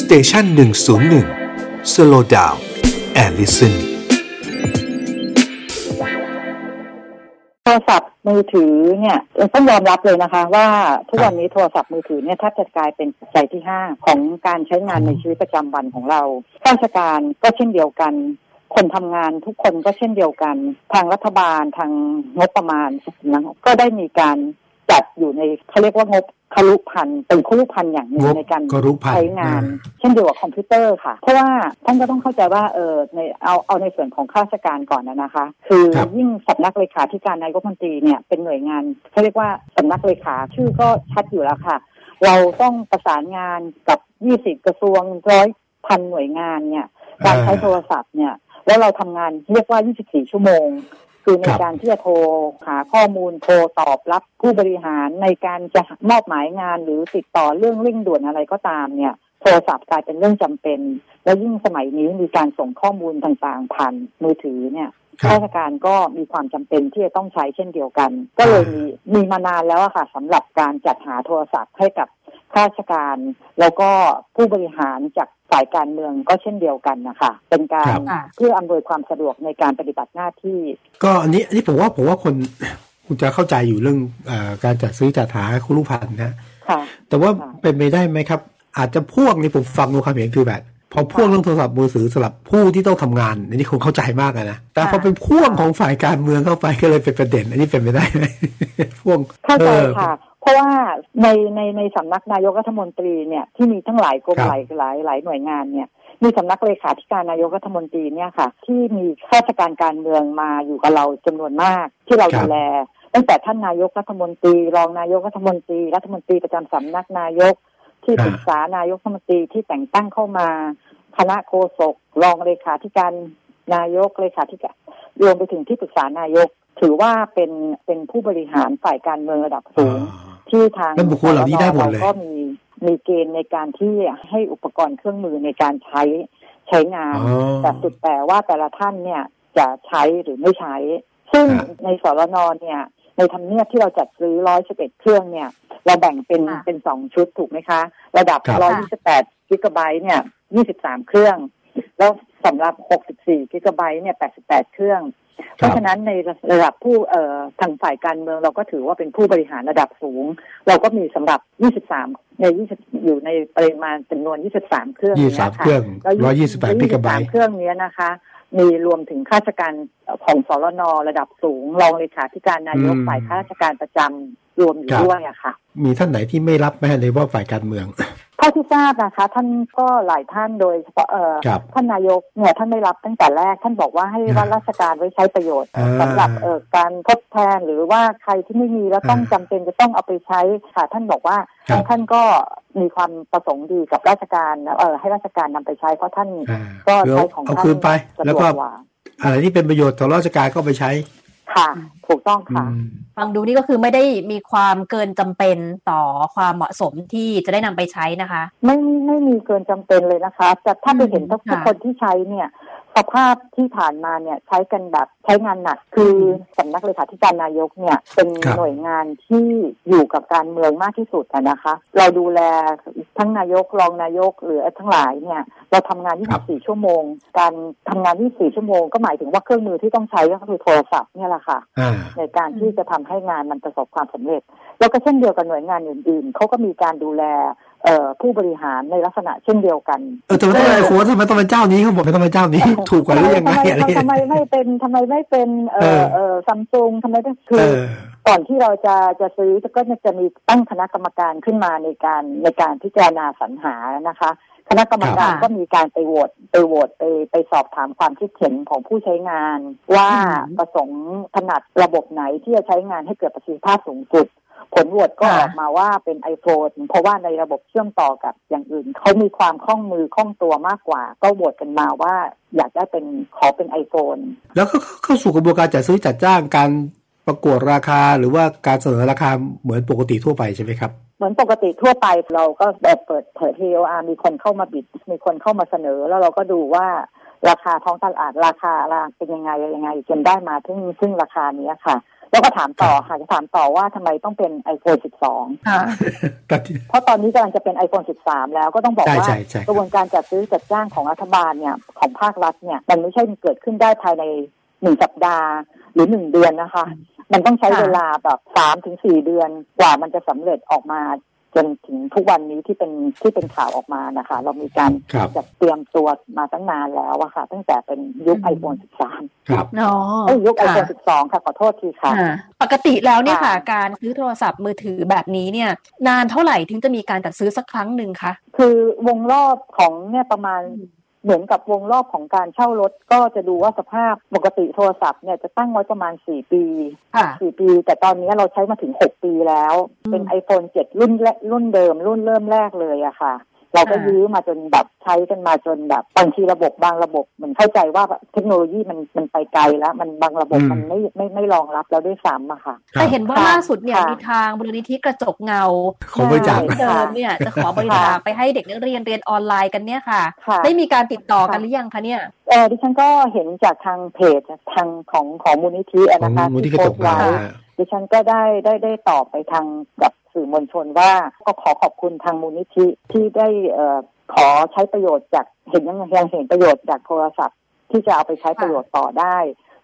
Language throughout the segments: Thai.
Station หนึ่งศูนย์หนึ่ง slow down and listen โทรศัพท์มือถือเนี่ยต้องยอมรับเลยนะคะ ว่าทุกวันนี้โทรศัพท์มือถือเนี่ยแทบจะกลายเป็นปัจจัยที่ห้าของการใช้งานในชีวิตประจำวันของเราราชการก็เช่นเดียวกัน คนทำงานทุกคนก็เช่นเดียวกัน ทางรัฐบาลทางงบประมาณนะก็ได้มีการ จัดอยู่ในเขาเรียกว่างบคารุพันเป็นคารุพันอย่างหนึ่งในการใช้งาน เช่นเดียวกับคอมพิวเตอร์ค่ะ เพราะว่าท่านก็ต้องเข้าใจว่าเออในเอาเอาในส่วนของข้าราชการก่อนนะคะ คือยิ่งสำนักเลขาธิการนายกรัฐมนตรีเนี่ยเป็นหน่วยงานเขาเรียกว่าสำนักเลขาชื่อก็ชัดอยู่แล้วค่ะ เราต้องประสานงานกับยี่สิบกระทรวงร้อยพันหน่วยงานเนี่ยการใช้โทรศัพท์เนี่ยแล้วเราทำงานเรียกว่า 24 ชั่วโมง คือในการที่จะโทรหาข้อมูลโทรตอบรับผู้บริหารในการจะมอบหมายงานหรือติดต่อเรื่องเร่งด่วนอะไรก็ตามเนี่ย โทรศัพท์กลายเป็นเรื่องจำเป็น และยิ่งสมัยนี้มีการส่งข้อมูลต่างๆผ่านมือถือเนี่ยข้าราชการก็มีความจำเป็นที่จะต้องใช้เช่นเดียวกัน ก็เลยมีมีมานานแล้วค่ะสำหรับการจัดหาโทรศัพท์ให้กับ ข้าราชการ แล้วก็ผู้บริหารจากฝ่ายการเมืองก็เช่นเดียวกันนะคะเป็นการเพื่ออำนวยความสะดวกในการปฏิบัติหน้าที่ ก็อันนี้อันนี้ผมว่าผมว่าคนคุณจะเข้าใจอยู่เรื่องอการจัดซื้อจัดหาคุณลูกพันนะแต่ว่าเป็นไปได้ไหมครับ อาจจะพ่วงนี่ผมฟังดูความเห็นคือแบบพอพ่วงเรื่องโทรศัพท์มือถือสำหรับผู้ที่ต้องทำงานอันนี้คงเข้าใจมากนะแต่พอเป็นพ่วงของฝ่ายการเมืองเข้าไปก็เลยเป็นประเด็น อันนี้เป็นไปได้ไหมพ่วงเข้าใจค่ะเพ ราะว่าในในในสำนักนายกรัฐมนตรีเนี่ยที่มีทั้งหลายกรมหลายหลายหลายหน่วยงานเนี่ยมีสำนักเลขาธิการนายกรัฐมนตรีเนี่ยค่ะ ที่มีข้าราชการการเมืองมาอยู่กับเราจำนวนมากที่เราดูแล ตั้งแต่ท่านนายกรัฐมนตรี รองนายกรัฐมนตรี รัฐมนตรีประจำสำนักนายก ที่ปรึกษานายกรัฐมนตรีที่แต่งตั้งเข้ามาคณะโฆษกรองเลขาธิการนายกเลขาธิการรวมไปถึงที่ปรึกษานายก ถือว่าเป็นเป็นผู้บริหารฝ่ายการเมืองระดับสูง ที่ทางบุคคลเหล่านี้ได้หมดเลยก็มีมีเกณฑ์ในการที่ให้อุปกรณ์เครื่องมือในการใช้ใช้งาน แต่สุดแต่ว่าแต่ละท่านเนี่ยจะใช้หรือไม่ใช้ ซึ่งในสรนเนี่ย ในทำเนียบที่เราจัดซื้อร้อยสิบเอ็ดเครื่องเนี่ย เราแบ่งเป็นเป็นสองชุดถูกไหมคะ ระดับร้อยยี่สิบแปดกิกะไบต์เนี่ยยี่สิบสามเครื่อง แล้วสำหรับหกสิบสี่กิกะไบต์เนี่ยแปดสิบแปดเครื่อง เพราะฉะนั้นในระดับผู้เอ่อทางฝ่ายการเมืองเราก็ถือว่าเป็นผู้บริหารระดับสูง เราก็มีสำหรับ 23 ใน 20 อยู่ในปริมาณจำนวน 23 เครื่องนี้ค่ะเครื่อง128กิกะไบต์เครื่องนี้นะคะ มีรวมถึงข้าราชการของสรนระดับสูง รองเลขาธิการนายกฝ่ายข้าราชการประจำรวมอยู่ด้วยอะค่ะ มีท่านไหนที่ไม่รับไหมในว่าฝ่ายการเมืองเท่าที่ทราบนะคะ ท่านก็หลายท่านโดยเฉพาะเอ่อท่านนายกเนี่ยท่านไม่รับตั้งแต่แรก ท่านบอกว่าให้ว่าราชการไว้ใช้ประโยชน์สำหรับเอ่อการทดแทนหรือว่าใครที่ไม่มีแล้วต้องจำเป็นจะต้องเอาไปใช้ค่ะ ท่านบอกว่าท่านก็มีความประสงค์ดีกับราชการเอ่อให้ราชการนำไปใช้เพราะท่านก็ใช้ของท่านแล้วก็อะไรที่เป็นประโยชน์ต่อราชการก็ไปใช้ ค่ะ ถูกต้องค่ะ ฟังดูนี่ก็คือไม่ได้มีความเกินจำเป็นต่อความเหมาะสมที่จะได้นำไปใช้นะคะ ไม่ไม่มีเกินจำเป็นเลยนะคะแต่ถ้าไปเห็นทุกคนที่ใช้เนี่ย สภาพที่ผ่านมาเนี่ยใช้กันแบบใช้งานหนักคือสำนักเลขาธิการนายกเนี่ยเป็นหน่วยงานที่อยู่กับการเมืองมากที่สุดนะคะ เราดูแลทั้งนายกรองนายกหรือทั้งหลายเนี่ยเราทำงาน 24 ชั่วโมง การทำงาน 24 ชั่วโมงก็หมายถึงว่าเครื่องมือที่ต้องใช้ก็คือโทรศัพท์เนี่ยแหละค่ะ ในการที่จะทำให้งานมันประสบความสำเร็จ แล้วก็เช่นเดียวกับหน่วยงานอื่นๆเขาก็มีการดูแล เอ่อผู้บริหารในลักษณะเช่นเดียวกันเออแต่ไม่ไอ้โค้ทำไมต้องเป็นเจ้านี้เขาบอกไม่ต้องเป็นเจ้านี้ ถูกกว่าหรือยังไงอะไรทำไมไม่เป็นทำไมไม่เป็นเอ่อเอ่อซัมซุงทำไมต้องคือก่อนที่เราจะจะซื้อก็จะมีตั้งคณะกรรมการขึ้นมาในการในการพิจารณาสรรหานะคะ คณะกรรมการก็มีการไปโหวตไปโหวตไปไปสอบถามความคิดเห็นของผู้ใช้งาน ว่าประสงค์ถนัดระบบไหนที่จะใช้งานให้เกิดประสิทธิภาพสูงสุด ผลโหวตก็ออกมาว่าเป็น iPhone เพราะว่าในระบบเชื่อมต่อกับอย่างอื่น เขามีความคล่องมือคล่องตัวมากกว่า ก็โหวตกันมาว่าอยากได้เป็นขอเป็น iPhone แล้วก็เข้าสู่กระบวนการจัดซื้อจัดจ้างการประกวดราคาหรือว่าการเสนอราคาเหมือนปกติทั่วไปใช่ไหมครับเหมือนปกติทั่วไปเราก็แบบเปิดเผย TOR มีคนเข้ามาบิด มีคนเข้ามาเสนอ แล้วเราก็ดูว่าราคาท้องตลาดราคาราเป็นยังไงยังไงจนได้มาถึงซึ่งราคานี้ค่ะ แล้วก็ถามต่อค่ะจะถามต่อว่าทำไมต้องเป็น iPhone 12ค่ะเพราะตอนนี้กำลังจะเป็น iPhone 13 แล้วก็ต้องบอกว่าใช่ใช่กระบวนการจัดซื้อจัดจ้างของรัฐบาลเนี่ยของภาครัฐเนี่ยมันไม่ใช่เกิดขึ้นได้ภายในหนึ่งสัปดาห์หรือหนึ่งเดือนนะคะ มันต้องใช้ค่ะเวลาแบบสามถึงสี่เดือนกว่ามันจะสำเร็จออกมา จนถึงทุกวันนี้ที่เป็นที่เป็นข่าวออกมานะคะ เรามีการครับจัดเตรียมตัวมาตั้งนานแล้วอะค่ะ ตั้งแต่เป็นยุค iPhone 13 ครับ อ๋อเอ้ยยุคค่ะ iPhone 12 ค่ะ ขอโทษทีค่ะค่ะปกติแล้วเนี่ยค่ะค่ะ การซื้อโทรศัพท์มือถือแบบนี้เนี่ย นานเท่าไหร่ถึงจะมีการจัดซื้อสักครั้งหนึ่งคะ คือวงรอบของเนี่ยประมาณ เหมือนกับวงรอบของการเช่ารถ ก็จะดูว่าสภาพปกติโทรศัพท์เนี่ยจะตั้งไว้ประมาณสี่ปีค่ะสี่ปี แต่ตอนนี้เราใช้มาถึงหกปีแล้วอืมเป็น iPhone 7 รุ่นแรกรุ่นเดิม รุ่นเริ่มแรกเลยอะค่ะ เราก็อ่ายืยื้อมาจนแบบใช้กันมาจนแบบบางทีระบบบางระบบเหมือนเข้าใจว่าเทคโนโลยีมันมันไปไกลแล้ว มันบางระบบอืมมันไม่ไม่ไม่รองรับแล้วด้วยซ้ำอะค่ะครับแต่เห็นว่าค่ะล่าสุดเนี่ยค่ะมีทางมูลนิธิกระจกเงาขอบริจาคที่เดิมเนี่ยจะขอบริจาคไปให้เด็กนักเรียนเรียนออนไลน์กันเนี่ยค่ะค่ะได้มีการติดต่อกันค่ะหรือยังคะเนี่ยเออดิฉันก็เห็นจากทางเพจทางของของมูลนิธิอะของนะคะมูลที่ที่กระโพจสกต์เงาไว้ฮะดิฉันก็ได้ได้ได้ตอบไปทางกับ สื่อมวลชนว่าก็ขอขอบคุณทางมูลนิธิที่ได้เอ่อขอใช้ประโยชน์จากเห็นยังยังเห็นประโยชน์จากโทรศัพท์ ที่จะเอาไปใช้ประโยชน์ต่อได้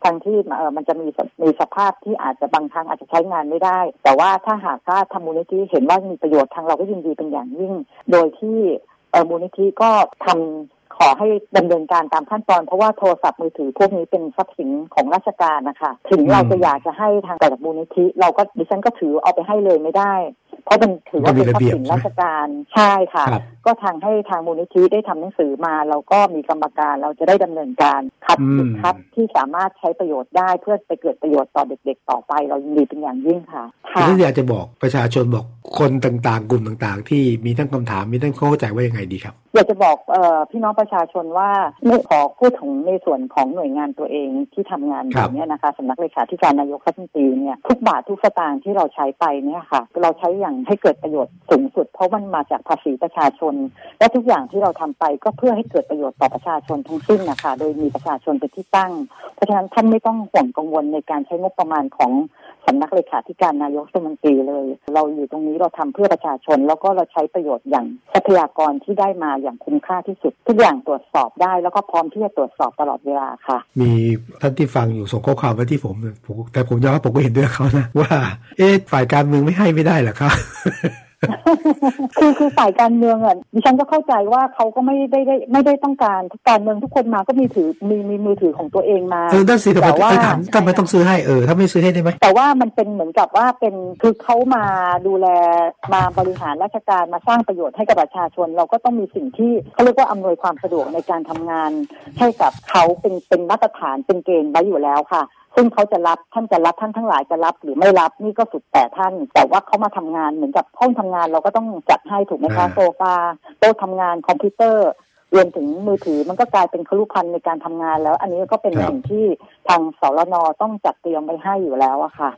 ทั้งที่เอ่อมันจะมีสมีสภาพที่อาจจะบางครั้งอาจจะใช้งานไม่ได้ แต่ว่าถ้าหากว่าทางมูลนิธิเห็นว่ามีประโยชน์ทางเราก็ยินดีเป็นอย่างยิ่ง โดยที่เอ่อมูลนิธิก็ทำขอให้ดำเนินการตามขั้นตอน เพราะว่าโทรศัพท์มือถือพวกนี้เป็นทรัพย์สินของราชการนะคะ ถึงเราจะอยากจะให้ทางแต่ละมูลนิธิ เราก็ดิฉันก็ถือเอาไปให้เลยไม่ได้ เพราะมันถือว่าเป็นทรัพย์สินราชการใช่ค่ะครับก็ทางให้ทางมูลนิธิได้ทำหนังสือมาเราก็มีกรรมการเราจะได้ดำเนินการคัดอืมสินคัดที่สามารถใช้ประโยชน์ได้เพื่อไปเกิดประโยชน์ต่อเด็ก ๆ ต่อไปเรายินดีเป็นอย่างยิ่งค่ะทีค่ะนี้อยากจะบอกประชาชนบอกคนต่างๆ กลุ่มต่างๆ ที่มีทั้งคำถามมีทั้งข้อเข้าใจว่ายังไงดีครับ อยากจะบอกเออพี่น้องประชาชนว่าไม่ขอพูดถึงในส่วนของหน่วยงานตัวเองที่ทำงานอครับยู่เนี่ยนะคะสำนักเลขาธิการนายกรัฐมนตรีเนี่ยทุกบาททุกสตางค์ที่เราใช้ไปเนี่ยค่ะ เราใช้อย่างให้เกิดประโยชน์สูงสุด เพราะมันมาจากภาษีประชาชน และทุกอย่างที่เราทำไปก็เพื่อให้เกิดประโยชน์ต่อประชาชนทั้งสิ้นนะคะโดยมีประชาชนเป็นที่ตั้ง เพราะฉะนั้นท่านไม่ต้องห่วงกังวลในการใช้งบประมาณของสำนักเลขาธิการนายกรัฐมนตรีเลย เราอยู่ตรงนี้เราทำเพื่อประชาชน แล้วก็เราใช้ประโยชน์อย่างทรัพยากรที่ได้มาอย่างคุ้มค่าที่สุด ทุกอย่างตรวจสอบได้ แล้วก็พร้อมที่จะตรวจสอบตลอดเวลาค่ะ มีท่านที่ฟังอยู่ส่งข้อความมาที่ผม แต่ผมยอมรับผมก็เห็นด้วยเขานะว่า เอ๊ะฝ่ายการเมืองไม่ให้ไม่ได้หรอครับคือคือฝ่ายการเมืองอะดิฉันก็เข้าใจว่าเขาก็ไม่ได้ได้ไม่ได้ต้องการการเมืองทุกคนมาก็มีถือมีมีมือถือของตัวเองมาเออนั่นสิทำไมแต่ว่าไปถามทำไมต้องซื้อให้เออถ้าไม่ซื้อให้ได้ไหมแต่ว่ามันเป็นเหมือนกับว่าเป็นคือเขามาดูแลมาบริหารราชการมาสร้างประโยชน์ให้กับประชาชน เราก็ต้องมีสิ่งที่เขาเรียกว่าอำนวยความสะดวกในการทำงาน ให้กับเขาเป็นเป็นมาตรฐานเป็นเกณฑ์ไว้อยู่แล้วค่ะ ซึ่งเขาจะรับท่านจะรับท่านทั้งหลายจะรับหรือไม่รับนี่ก็สุดแต่ท่าน แต่ว่าเขามาทำงานเหมือนกับห้องทำงานเราก็ต้องจัดให้ถูกไหมคะอ่าโซฟาโต๊ะทำงานคอมพิวเตอร์รวมถึงมือถือมันก็กลายเป็นคลุพันธ์ในการทำงานแล้ว อันนี้ก็เป็นครับสิ่งที่ทางสรนต้องจัดเตรียมไว้ให้อยู่แล้วอะค่ะ